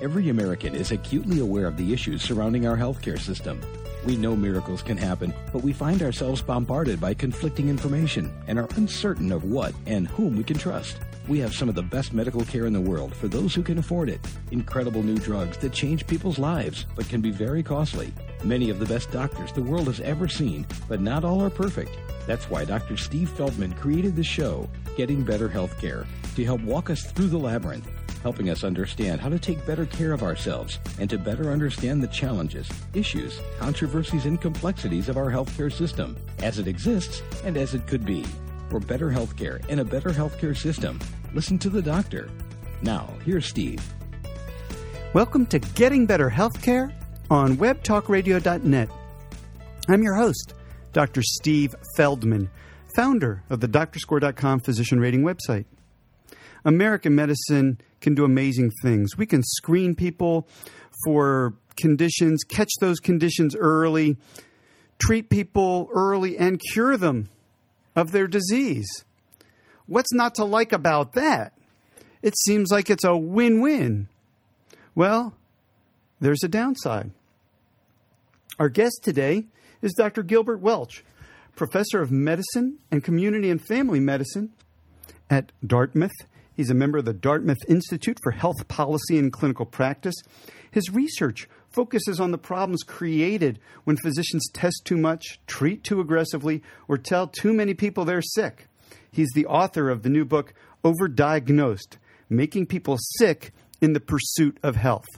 Every American is acutely aware of the issues surrounding our healthcare system. We know miracles can happen, but we find ourselves bombarded by conflicting information and are uncertain of what and whom we can trust. We have some of the best medical care in the world for those who can afford it. Incredible new drugs that change people's lives, but can be very costly. Many of the best doctors the world has ever seen, but not all are perfect. That's why Dr. Steve Feldman created the show, Getting Better Healthcare, to help walk us through the labyrinth, helping us understand how to take better care of ourselves and to better understand the challenges, issues, controversies, and complexities of our healthcare system as it exists and as it could be. For better healthcare and a better healthcare system, listen to the doctor. Now, here's Steve. Welcome to Getting Better Healthcare on webtalkradio.net. I'm your host, Dr. Steve Feldman, founder of the doctorscore.com physician rating website. American medicine can do amazing things. We can screen people for conditions, catch those conditions early, treat people early, and cure them of their disease. What's not to like about that? It seems like it's a win win. Well, there's a downside. Our guest today is Dr. Gilbert Welch, professor of medicine and community and family medicine at Dartmouth. He's a member of the Dartmouth Institute for Health Policy and Clinical Practice. His research focuses on the problems created when physicians test too much, treat too aggressively, or tell too many people they're sick. He's the author of the new book, Overdiagnosed Making People Sick in the Pursuit of Health.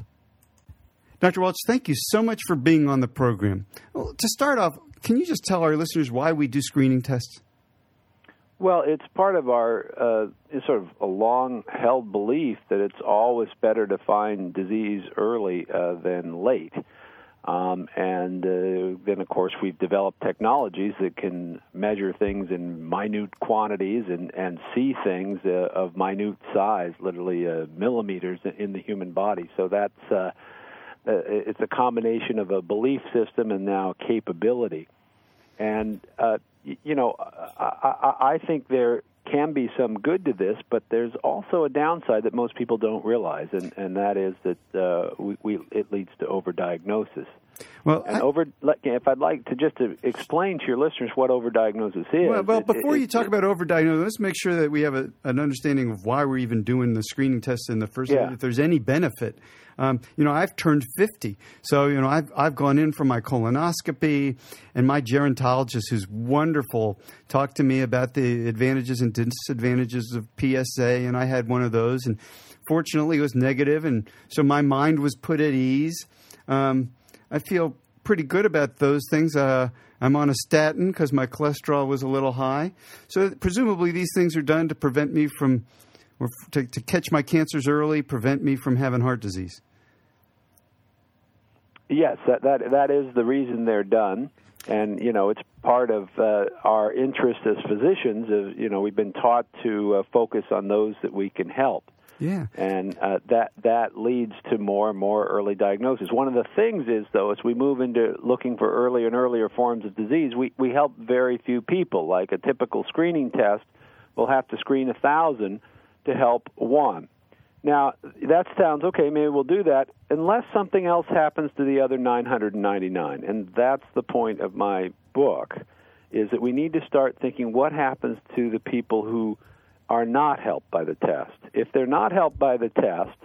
Dr. Welch, thank you so much for being on the program. Well, to start off, can you just tell our listeners why we do screening tests? Well, it's part of our uh, sort of a long held belief that it's always better to find disease early uh, than late. Um, and uh, then, of course, we've developed technologies that can measure things in minute quantities and, and see things uh, of minute size, literally uh, millimeters in the human body. So that's uh, uh, it's a combination of a belief system and now capability. And uh, you know, I, I, I think there can be some good to this, but there's also a downside that most people don't realize, and, and that is that uh, we, we, it leads to overdiagnosis. Well, and I, over, if I'd like to just to explain to your listeners what overdiagnosis is. Well, well before it, you talk it, about overdiagnosis, let's make sure that we have a, an understanding of why we're even doing the screening tests in the first yeah. place. If there's any benefit, um, you know, I've turned 50, so you know, I've I've gone in for my colonoscopy, and my gerontologist, who's wonderful, talked to me about the advantages and disadvantages of PSA, and I had one of those, and fortunately, it was negative, and so my mind was put at ease. Um, I feel pretty good about those things. Uh, I'm on a statin because my cholesterol was a little high. So presumably these things are done to prevent me from, to, to catch my cancers early, prevent me from having heart disease. Yes, that that that is the reason they're done, and you know it's part of uh, our interest as physicians. Of you know we've been taught to uh, focus on those that we can help. Yeah. And uh, that that leads to more and more early diagnosis. One of the things is though, as we move into looking for earlier and earlier forms of disease, we we help very few people. Like a typical screening test, we'll have to screen a thousand to help one. Now that sounds okay. Maybe we'll do that unless something else happens to the other 999, and that's the point of my book. Is that we need to start thinking what happens to the people who are not helped by the test. If they're not helped by the test,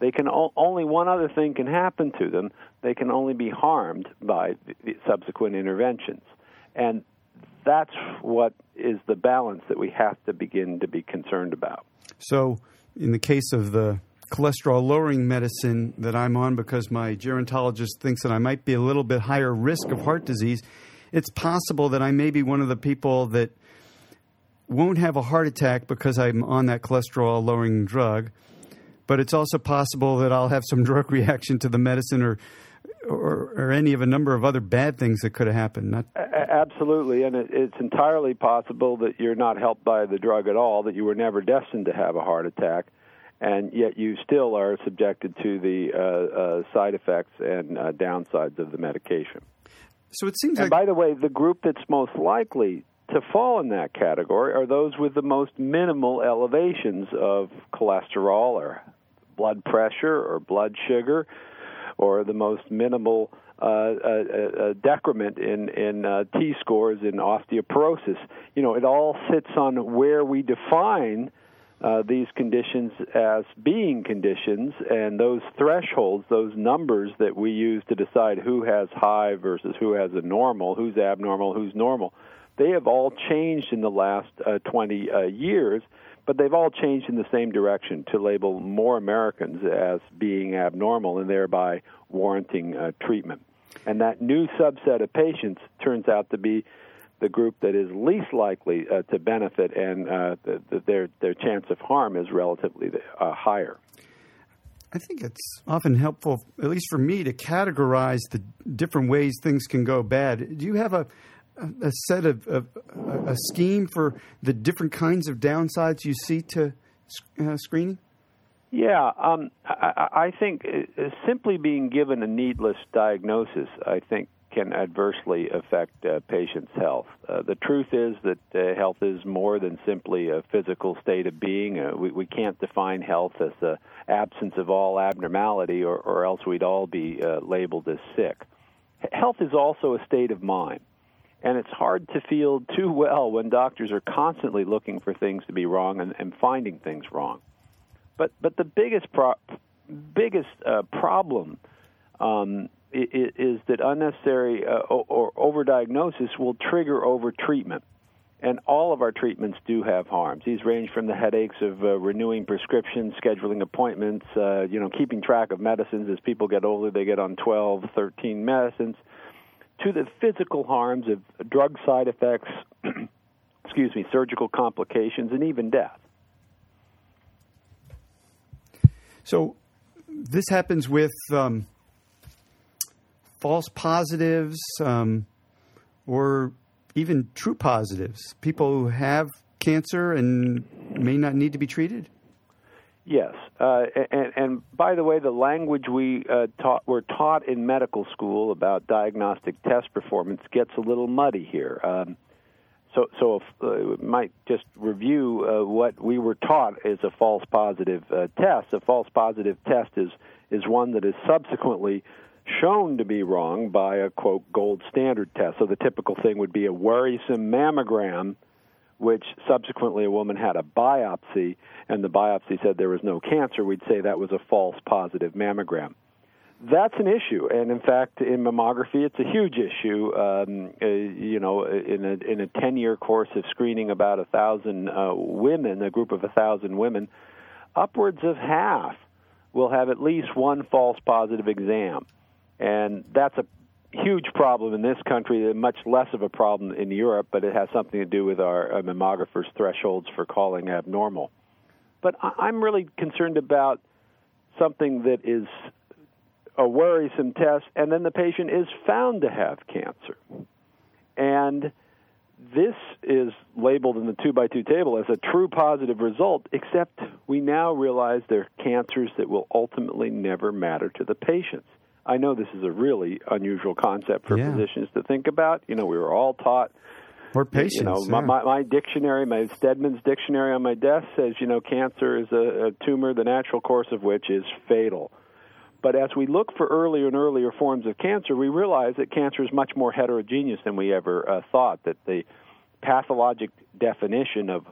they can o- only one other thing can happen to them. They can only be harmed by the subsequent interventions, and that's what is the balance that we have to begin to be concerned about. So, in the case of the cholesterol lowering medicine that I'm on because my gerontologist thinks that I might be a little bit higher risk of heart disease, it's possible that I may be one of the people that won't have a heart attack because I'm on that cholesterol lowering drug, but it's also possible that I'll have some drug reaction to the medicine or or, or any of a number of other bad things that could have happened. Not... Absolutely, and it, it's entirely possible that you're not helped by the drug at all, that you were never destined to have a heart attack, and yet you still are subjected to the uh, uh, side effects and uh, downsides of the medication. So it seems and like. by the way, the group that's most likely to fall in that category are those with the most minimal elevations of cholesterol or blood pressure or blood sugar or the most minimal uh, uh, uh, decrement in in uh, T scores in osteoporosis. You know, it all sits on where we define uh, these conditions as being conditions, and those thresholds, those numbers that we use to decide who has high versus who has a normal, who's abnormal, who's normal, they have all changed in the last uh, 20 uh, years, but they've all changed in the same direction to label more Americans as being abnormal and thereby warranting uh, treatment. And that new subset of patients turns out to be the group that is least likely uh, to benefit, and uh, the, the, their their chance of harm is relatively uh, higher. I think it's often helpful, at least for me, to categorize the different ways things can go bad. Do you have a a set of, of a scheme for the different kinds of downsides you see to uh, screening? Yeah, um, I, I think uh, simply being given a needless diagnosis, I think can adversely affect uh, patients' health. Uh, the truth is that uh, health is more than simply a physical state of being. We, we can't define health as the absence of all abnormality, or, or else we'd all be labeled as sick. Health is also a state of mind. And it's hard to feel too well when doctors are constantly looking for things to be wrong and, and finding things wrong. But but the biggest pro- biggest uh, problem um, is is, that unnecessary uh, or overdiagnosis will trigger overtreatment. And all of our treatments do have harms. These range from the headaches of uh, renewing prescriptions, scheduling appointments, uh, you know, keeping track of medicines. As people get older, they get on 12, 13 medicines, to the physical harms of drug side effects, excuse me, surgical complications, and even death. So, this happens with um, false positives um, or even true positives, people who have cancer and may not need to be treated? Yes, uh, and, and, by the way, the language we uh, taught were taught in medical school about diagnostic test performance gets a little muddy here. Um, so, so if, uh, might just review uh, what we were taught is a false positive uh, test. A false positive test is is one that is subsequently shown to be wrong by a quote gold standard test. So the typical thing would be a worrisome mammogram, which subsequently a woman had a biopsy, and the biopsy said there was no cancer. We'd say that was a false positive mammogram. That's an issue, and in fact, in mammography, it's a huge issue. Um, uh, you know, in a in a ten year course of screening about a thousand uh, women, a group of a thousand women, upwards of half will have at least one false positive exam and that's a huge problem in this country, much less of a problem in Europe, but it has something to do with our uh, mammographer's thresholds for calling abnormal. But I'm really concerned about something that is a worrisome test, and then the patient is found to have cancer. And this is labeled in the two by two table as a true positive result, except we now realize they're cancers that will ultimately never matter to the patients. I know this is a really unusual concept for yeah. physicians to think about. You know, we were all taught. Or patients. You know, yeah. my, my, my, dictionary, my Stedman's dictionary on my desk says, you know, cancer is a, a tumor, the natural course of which is fatal. But as we look for earlier and earlier forms of cancer, we realize that cancer is much more heterogeneous than we ever uh, thought. That the pathologic definition of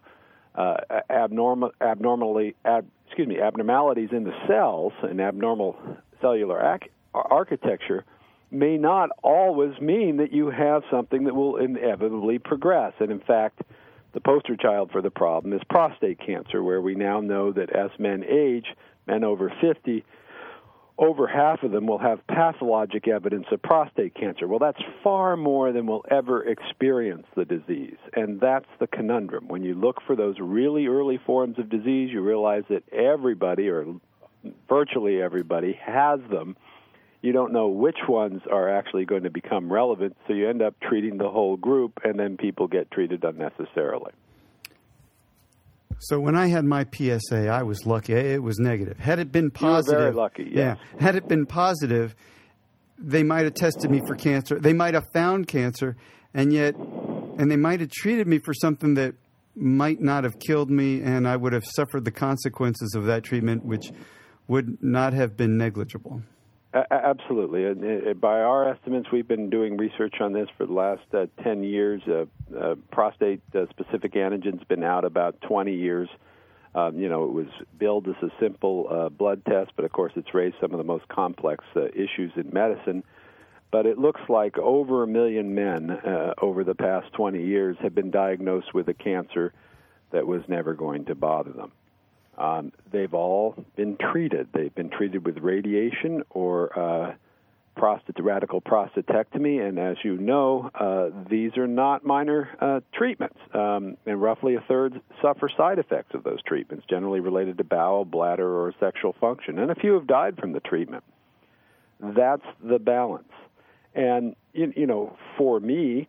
uh, abnormal, abnormally, ab, excuse me, abnormalities in the cells and abnormal cellular ac- architecture may not always mean that you have something that will inevitably progress. And in fact, the poster child for the problem is prostate cancer, where we now know that as men age, men over 50, over half of them will have pathologic evidence of prostate cancer. Well, that's far more than will ever experience the disease. And that's the conundrum. When you look for those really early forms of disease, you realize that everybody, or virtually everybody, has them you don't know which ones are actually going to become relevant, so you end up treating the whole group, and then people get treated unnecessarily. So when I had my PSA, I was lucky. It was negative. Had it been positive, very lucky. Yes. Yeah. Had it been positive, they might have tested me for cancer. They might have found cancer, and yet, and they might have treated me for something that might not have killed me, and I would have suffered the consequences of that treatment, which would not have been negligible. Absolutely. And by our estimates, we've been doing research on this for the last uh, 10 years. Uh, uh, prostate uh, specific antigen's been out about 20 years. Um, you know, it was billed as a simple uh, blood test, but of course, it's raised some of the most complex uh, issues in medicine. But it looks like over a million men over the past 20 years have been diagnosed with a cancer that was never going to bother them. Um, they've all been treated. They've been treated with radiation or uh, prostate, radical prostatectomy, and as you know, uh, these are not minor uh, treatments, um, and roughly a third suffer side effects of those treatments, generally related to bowel, bladder, or sexual function, and a few have died from the treatment. That's the balance, and you, you know, for me.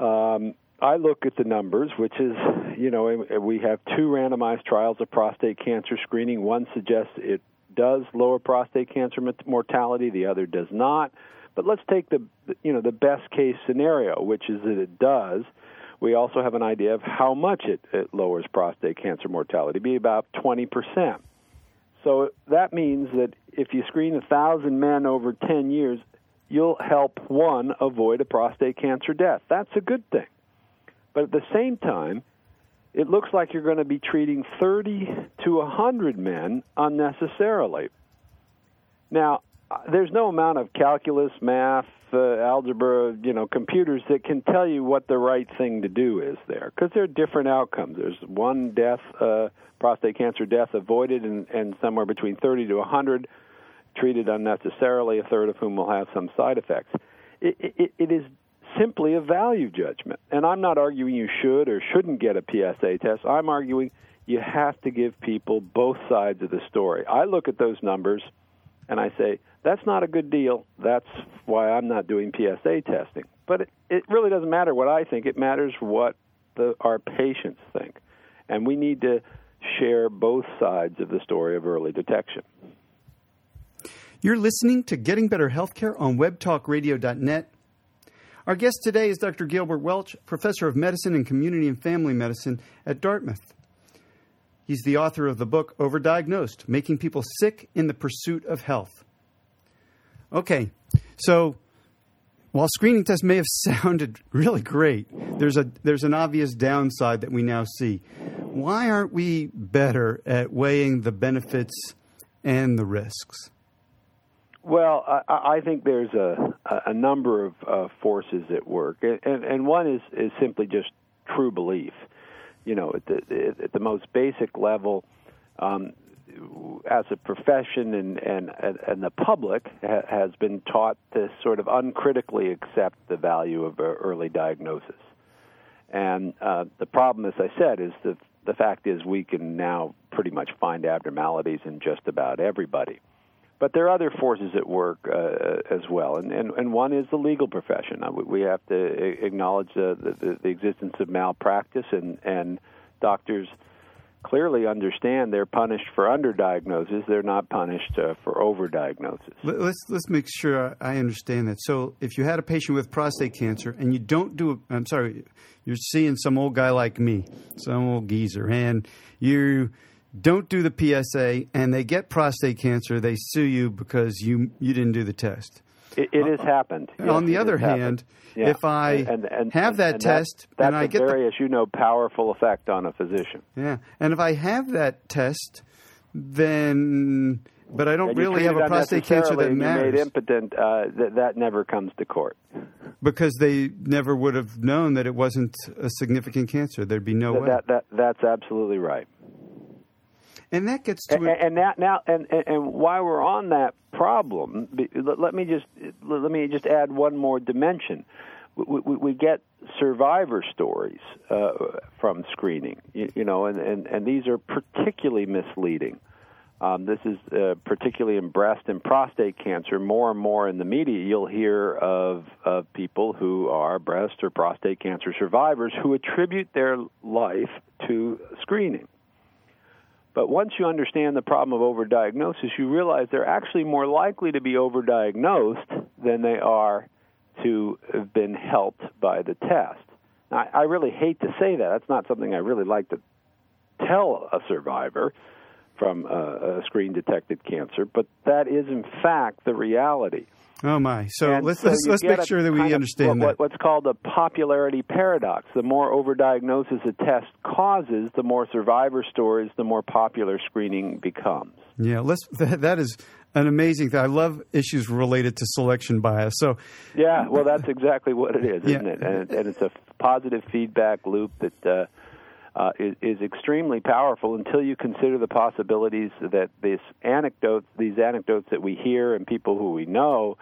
Um, I look at the numbers, which is, you know, we have two randomized trials of prostate cancer screening. One suggests it does lower prostate cancer mortality, the other does not. But let's take the, you know, the best case scenario, which is that it does. We also have an idea of how much it, it lowers prostate cancer mortality, be about 20%. So that means that if you screen a thousand men over 10 years, you'll help one avoid a prostate cancer death. That's a good thing. But at the same time, it looks like you're going to be treating 30 to 100 men unnecessarily. Now, there's no amount of calculus, math, uh, algebra, you know, computers that can tell you what the right thing to do is there because there are different outcomes. There's one death, uh, prostate cancer death avoided, and, and somewhere between 30 to 100 treated unnecessarily, a third of whom will have some side effects. It, it, it is simply a value judgment. And I'm not arguing you should or shouldn't get a PSA test. I'm arguing you have to give people both sides of the story. I look at those numbers and I say, that's not a good deal. That's why I'm not doing PSA testing. But it, it really doesn't matter what I think, it matters what the, our patients think. And we need to share both sides of the story of early detection. You're listening to Getting Better Healthcare on webtalkradio.net our guest today is Dr. Gilbert Welch, professor of medicine and community and family medicine at Dartmouth. He's the author of the book Overdiagnosed Making People Sick in the Pursuit of Health. Okay, so while screening tests may have sounded really great, there's, a, there's an obvious downside that we now see. Why aren't we better at weighing the benefits and the risks? Well, I, I think there's a, a number of uh, forces at work, and, and one is, is simply just true belief. You know, at the, at the most basic level, um, as a profession and, and, and the public ha- has been taught to sort of uncritically accept the value of early diagnosis. And uh, the problem, as I said, is the fact is we can now pretty much find abnormalities in just about everybody. But there are other forces at work uh, as well, and, and and one is the legal profession. Uh, we have to acknowledge the, the, the existence of malpractice, and and doctors clearly understand they're punished for underdiagnosis. They're not punished uh, for overdiagnosis. Let's let's make sure I understand that. So, if you had a patient with prostate cancer and you don't do, I'm sorry, you're seeing some old guy like me, some old geezer, and you don't do the PSA and they get prostate cancer, they sue you because you you didn't do the test. It, it has happened. Yes, on the other hand, yeah. if I and, and, have that and test that's, and I get very, the, as you know, powerful effect on a physician. Yeah, and if I have that test, then but I don't really have a prostate cancer that matters. made impotent. Uh, th- that never comes to court because they never would have known that it wasn't a significant cancer. There'd be no that, way. That, that, that's absolutely right. And that gets to and, and now, now and, and while we're on that problem, let me just let me just add one more dimension. We, we, we get survivor stories uh, from screening, you, you, know, and, and, and these are particularly misleading. Um, this is uh, particularly in breast and prostate cancer. More and more in the media, you'll hear of, of people who are breast or prostate cancer survivors who attribute their life to screening. But once you understand the problem of overdiagnosis, you realize they're actually more likely to be overdiagnosed than they are to have been helped by the test. Now, I really hate to say that. That's not something I really like to tell a survivor. from uh, a screen detected cancer, but that is in fact the reality. Oh my! So And let's so let's, let's make sure that we understand what, that. what's called a popularity paradox. The more overdiagnosis a test causes, the more survivor stories, the more popular screening becomes. Yeah, let's. That, that is an amazing thing. I love issues related to selection bias. So Yeah, well, that's exactly what it is, isn't Yeah. it? And, and it's a positive feedback loop that uh, uh, is, is extremely powerful until you consider the possibilities that this anecdote, these anecdotes that we hear and people who we know,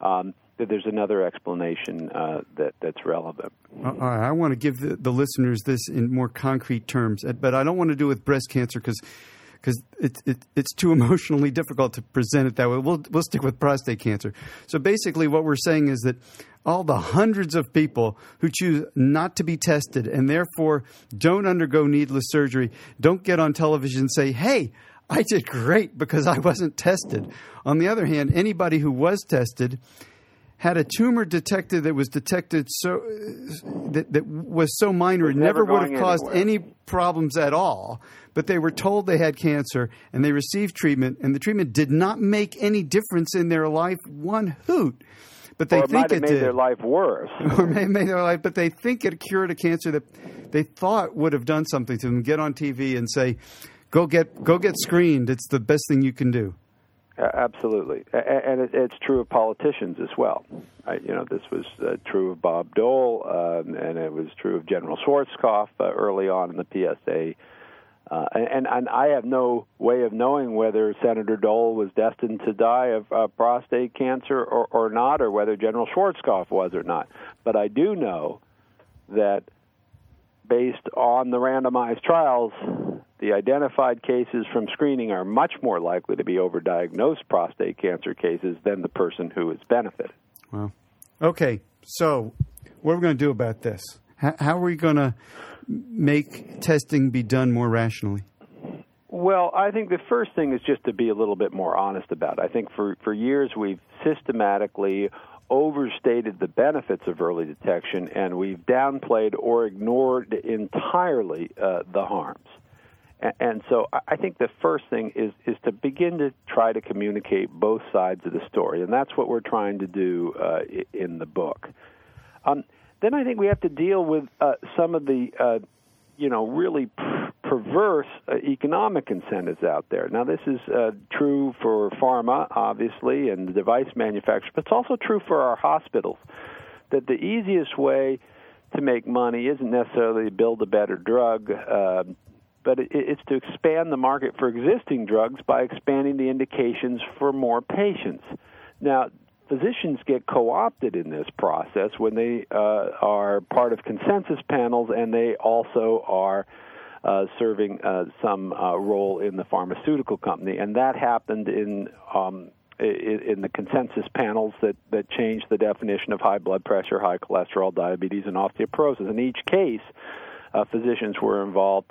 um, that there's another explanation uh, that that's relevant. All right, I want to give the, the listeners this in more concrete terms, uh, but I don't want to do it with breast cancer because because it's it, it's too emotionally difficult to present it that way. We'll we'll stick with prostate cancer. So basically, what we're saying is that all the hundreds of people who choose not to be tested and therefore don't undergo needless surgery, don't get on television and say, "Hey." I did great because I wasn't tested. On the other hand, anybody who was tested had a tumor detected that was detected so that, that was so minor it never, never would have caused anywhere. any problems at all. But they were told they had cancer and they received treatment, and the treatment did not make any difference in their life one hoot. But they or it think might have it made did, their life worse. or may made their life. But they think it cured a cancer that they thought would have done something to them. Get on TV and say, "Go get go get screened. It's the best thing you can do." Absolutely, and it's true of politicians as well. You know, this was uh, true of Bob Dole, um, and it was true of General Schwarzkopf uh, early on in the PSA. Uh, and, and I have no way of knowing whether Senator Dole was destined to die of uh, prostate cancer or, or not, or whether General Schwarzkopf was or not. But I do know that based on the randomized trials, the identified cases from screening are much more likely to be overdiagnosed prostate cancer cases than the person who has benefited. Wow. Okay, so what are we going to do about this? How, how are we going to make testing be done more rationally? Well, I think the first thing is just to be a little bit more honest about it. I think for, for years we've systematically overstated the benefits of early detection and we've downplayed or ignored entirely uh, the harms. And so I- think the first thing is, is to begin to try to communicate both sides of the story, and that's what we're trying to do uh, in the book. Um, then I think we have to deal with uh, some of the, uh, you know, really per- perverse uh, economic incentives out there. Now, this is uh, true for pharma, obviously, and the device manufacturers, but it's also true for our hospitals. That the easiest way to make money isn't necessarily to build a better drug. But it, it's to expand the market for existing drugs by expanding the indications for more patients. Now, physicians get co-opted in this process when they uh, are part of consensus panels and they also are uh, serving uh, some uh, role in the pharmaceutical company, and that happened in um, in the consensus panels that that changed the definition of high blood pressure, high cholesterol, diabetes, and osteoporosis. In each case, uh, physicians were involved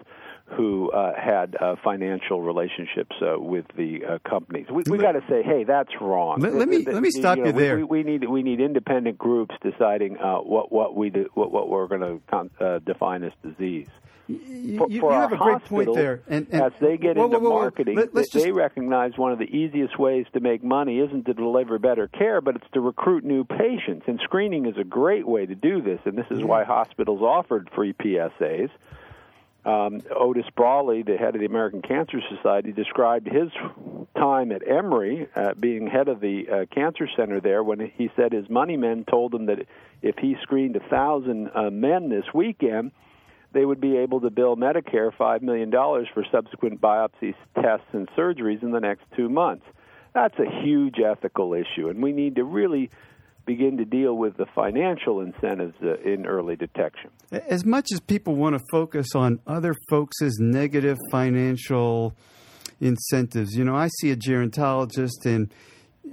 who uh, had uh, financial relationships uh, with the uh, companies. We, we got to say, hey, that's wrong. Let- let me- let me stop know, you there. We, we need we need independent groups deciding uh, what what we do, what what we're going to con- uh, define as disease. You, For, you- for you have a great point there. And, and as they get whoa, into whoa, whoa, marketing, Let, they, just they recognize one of the easiest ways to make money isn't to deliver better care, but it's to recruit new patients. And screening is a great way to do this. And this is why hospitals offered free PSAs. Um, Otis Brawley, the head of the American Cancer Society, described his time at Emory, uh, being head of the uh, cancer center there, when he said his money men told him that if he screened a thousand uh, men this weekend, they would be able to bill Medicare $5 million for subsequent biopsies, tests, and surgeries in the next two months. That's a huge ethical issue, and we need to really begin to deal with the financial incentives uh, in early detection. as much as people want to focus on other folks' negative financial incentives, you know, I see a gerontologist and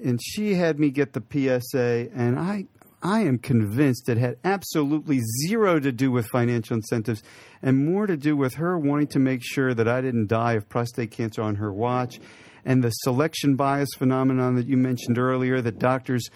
and she had me get the PSA and I I am convinced it had absolutely zero to do with financial incentives and more to do with her wanting to make sure that I didn't die of prostate cancer on her watch and the selection bias phenomenon that you mentioned earlier that doctors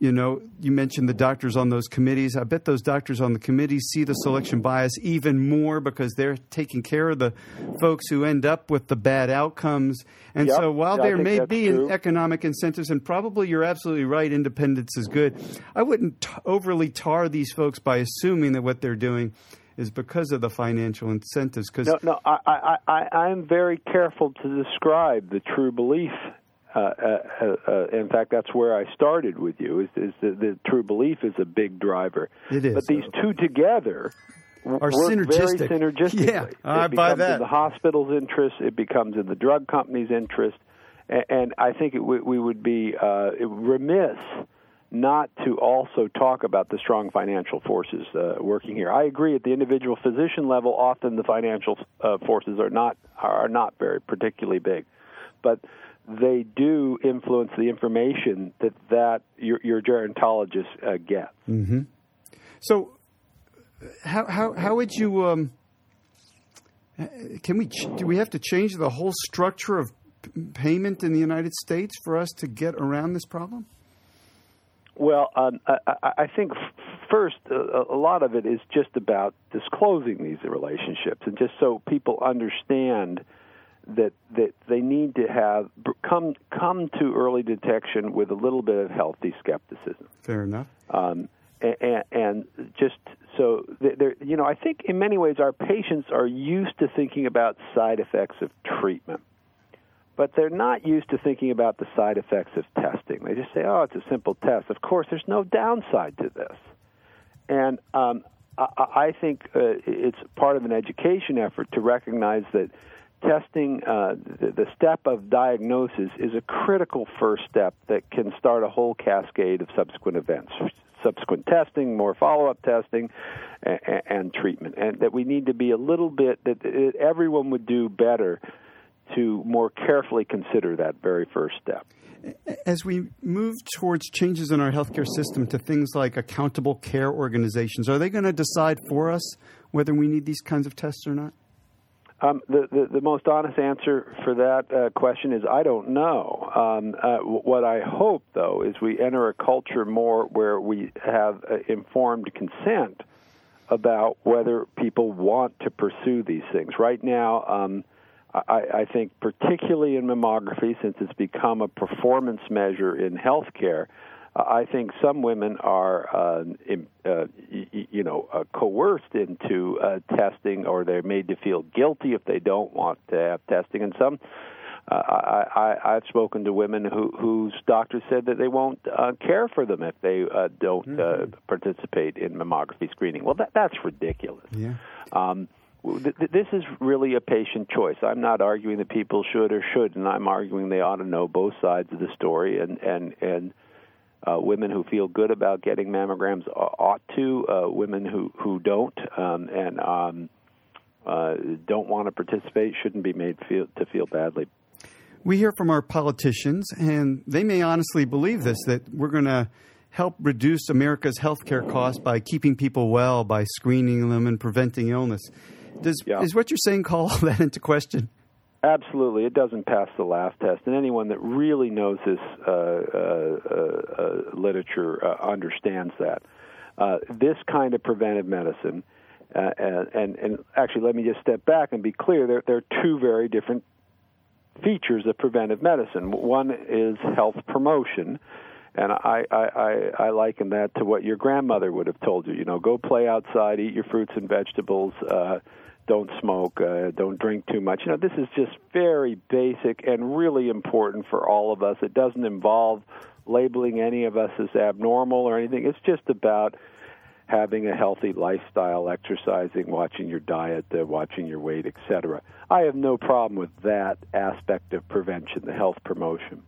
you know, you mentioned the doctors on those committees. I bet those doctors on the committees see the selection bias even more because they're taking care of the folks who end up with the bad outcomes. And yep. so while there may be true. economic incentives, and probably you're absolutely right, independence is good, I wouldn't t- overly tar these folks by assuming that what they're doing is because of the financial incentives. Because no, no, I, I, I, I'm very careful to describe the true belief uh, uh, uh, in fact, that's where I started with you. Is, is the, the, true belief is a big driver. It is. But these two together are work synergistic. very synergistically. Yeah, it I becomes buy that. in the hospital's interest. It becomes in the drug company's interest, and, and I think it, we, we would be uh, remiss not to also talk about the strong financial forces uh, working here. I agree at the individual physician level. Often the financial uh, forces are not are not very particularly big, but they do influence the information that that your, your gerontologist uh, gets. Mm-hmm. So, how how how would you? Um, can we do we have to change the whole structure of payment in the United States for us to get around this problem? Well, um, I, I, think first, a, a lot of it is just about disclosing these relationships, and just so people understand that that they need to have come come to early detection with a little bit of healthy skepticism. Fair enough. Um, and, and, just so there, you know, I think in many ways our patients are used to thinking about side effects of treatment, but they're not used to thinking about the side effects of testing. They just say, "Oh, it's a simple test." Of course, there's no downside to this, and um, I, I think uh, it's part of an education effort to recognize that testing, uh, the, the, step of diagnosis, is a critical first step that can start a whole cascade of subsequent events, subsequent testing, more follow up testing, and, and, treatment. And that we need to be a little bit, that everyone would do better to more carefully consider that very first step. As we move towards changes in our healthcare system to things like accountable care organizations, are they going to decide for us whether we need these kinds of tests or not? Um, the, the, the most honest answer for that uh, question is I don't know. Um, uh, what I hope, though, is we enter a culture more where we have uh, informed consent about whether people want to pursue these things. Right now, um, I, I think, particularly in mammography, since it's become a performance measure in healthcare, I think some women are, uh, uh, y- you know, uh, coerced into uh, testing, or they're made to feel guilty if they don't want to have testing. And some, uh, I, I, I've spoken to women who, whose doctors said that they won't uh, care for them if they uh, don't uh, Mhm. participate in mammography screening. Well, that, that's ridiculous. Yeah. Um, th- th- this is really a patient choice. I'm not arguing that people should or shouldn't. I'm arguing they ought to know both sides of the story, and and and uh, women who feel good about getting mammograms ought to. Uh, women who who don't um, and um, uh, don't want to participate shouldn't be made feel to feel badly. We hear from our politicians, and they may honestly believe this that we're going to help reduce America's healthcare costs by keeping people well, by screening them and preventing illness. Does Yeah. is what you're saying call that into question? Absolutely, it doesn't pass the laugh test, and anyone that really knows this uh, uh, uh, uh, literature uh, understands that. Uh, this kind of preventive medicine, and, and and actually, let me just step back and be clear. There, there are two very different features of preventive medicine. One is health promotion, and I, I, I, I liken that to what your grandmother would have told you. You know, go play outside, eat your fruits and vegetables, uh, don't smoke, uh, don't drink too much. You know, this is just very basic and really important for all of us. It doesn't involve labeling any of us as abnormal or anything. It's just about having a healthy lifestyle, exercising, watching your diet, uh, watching your weight, etc. I have no problem with that aspect of prevention, the health promotion.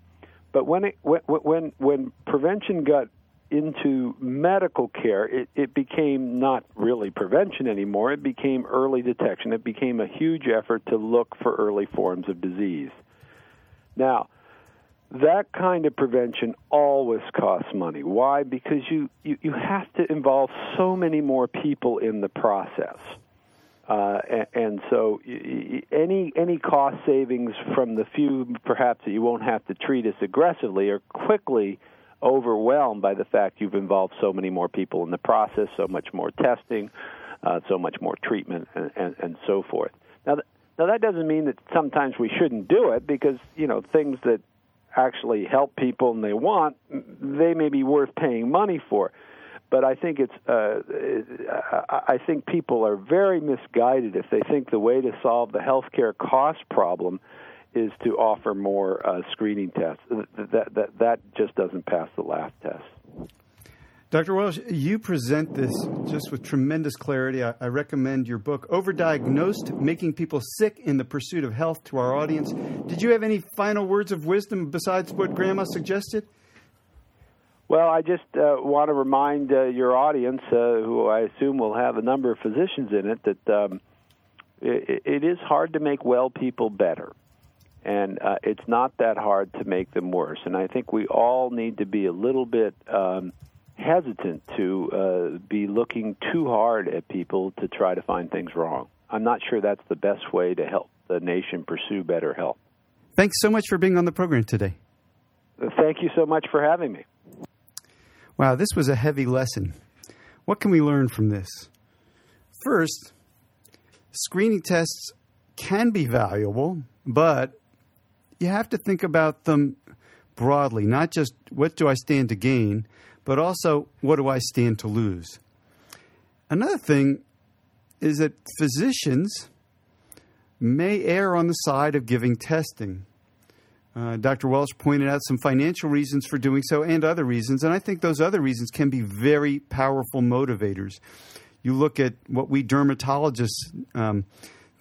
But when it when when, when prevention got into medical care, it, it became not really prevention anymore. It became early detection. It became a huge effort to look for early forms of disease. Now, that kind of prevention always costs money. Why? Because you, you, you have to involve so many more people in the process. Uh, and, and so any any cost savings from the few perhaps that you won't have to treat as aggressively are quickly overwhelmed by the fact you've involved so many more people in the process, so much more testing, uh, so much more treatment, and, and, and so forth. Now, th- now that doesn't mean that sometimes we shouldn't do it because you know things that actually help people and they want, they may be worth paying money for. But I think it's uh, I think people are very misguided if they think the way to solve the healthcare cost problem is to offer more uh, screening tests. That, that, that just doesn't pass the laugh test. Dr. Welch, you present this just with tremendous clarity. I, I, recommend your book, Overdiagnosed Making People Sick in the Pursuit of Health, to our audience. Did you have any final words of wisdom besides what Grandma suggested? Well, I just uh, want to remind uh, your audience, uh, who I assume will have a number of physicians in it, that um, it, it is hard to make well people better and uh, it's not that hard to make them worse. And I think we all need to be a little bit um, hesitant to uh, be looking too hard at people to try to find things wrong. I'm not sure that's the best way to help the nation pursue better health. Thanks so much for being on the program today. Thank you so much for having me. Wow, this was a heavy lesson. What can we learn from this? First, screening tests can be valuable, but you have to think about them broadly, not just what do I stand to gain, but also what do I stand to lose. Another thing is that physicians may err on the side of giving testing. Uh, Dr. Welch pointed out some financial reasons for doing so and other reasons, and I think those other reasons can be very powerful motivators. You look at what we dermatologists um,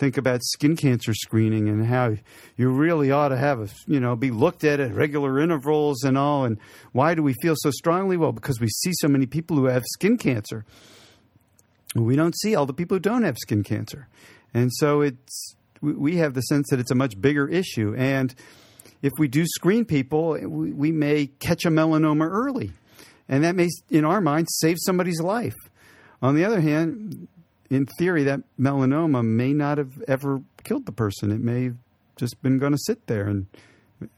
think about skin cancer screening and how you really ought to have a you know be looked at at regular intervals and all. And why do we feel so strongly? Well because we see so many people who have skin cancer. We don't see all the people who don't have skin cancer. And so it's we have the sense that it's a much bigger issue. And if we do screen people we may catch a melanoma early. And that may in our minds save somebody's life. On the other hand in theory, that melanoma may not have ever killed the person. It may have just been going to sit there, and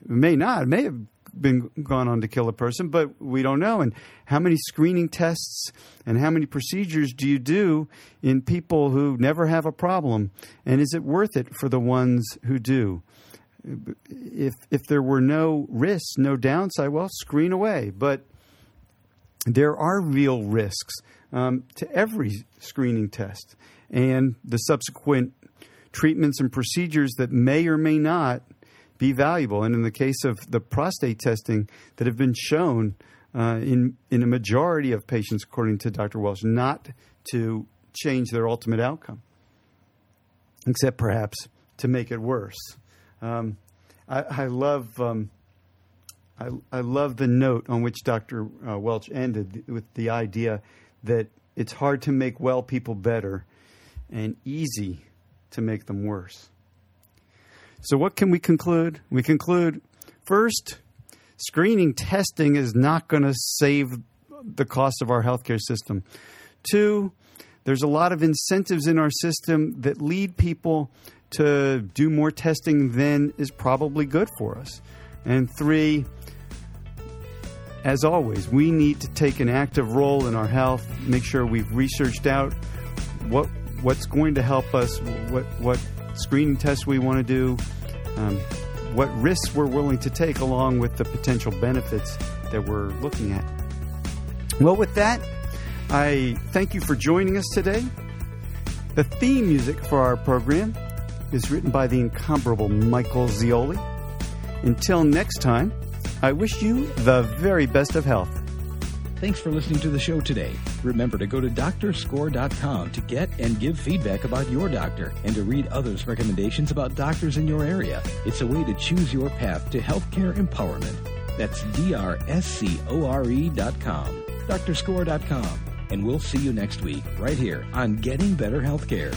may not. It may have been gone on to kill a person, but we don't know. And how many screening tests and how many procedures do you do in people who never have a problem? And is it worth it for the ones who do? If if there were no risks, no downside, well, screen away. But there are real risks um, to every screening test and the subsequent treatments and procedures that may or may not be valuable. And in the case of the prostate testing that have been shown uh, in, in a majority of patients, according to Dr. Welch, not to change their ultimate outcome, except perhaps to make it worse. Um, I, I, love. Um, I, I, love the note on which Dr. Uh, Welch ended with the idea that it's hard to make well people better and easy to make them worse. So, what can we conclude? We conclude first, screening testing is not going to save the cost of our healthcare system. Two, there's a lot of incentives in our system that lead people to do more testing than is probably good for us. And three, as always, we need to take an active role in our health, make sure we've researched out what what's going to help us, what what screening tests we want to do, um, what risks we're willing to take, along with the potential benefits that we're looking at. Well, with that, I thank you for joining us today. The theme music for our program is written by the incomparable Michael Zioli. Until next time. I wish you the very best of health. Thanks for listening to the show today. Remember to go to doctorscore.com to get and give feedback about your doctor and to read others' recommendations about doctors in your area. It's a way to choose your path to healthcare empowerment. That's D-R-S-C-O-R-E.com. Doctorscore.com. And we'll see you next week right here on Getting Better Healthcare.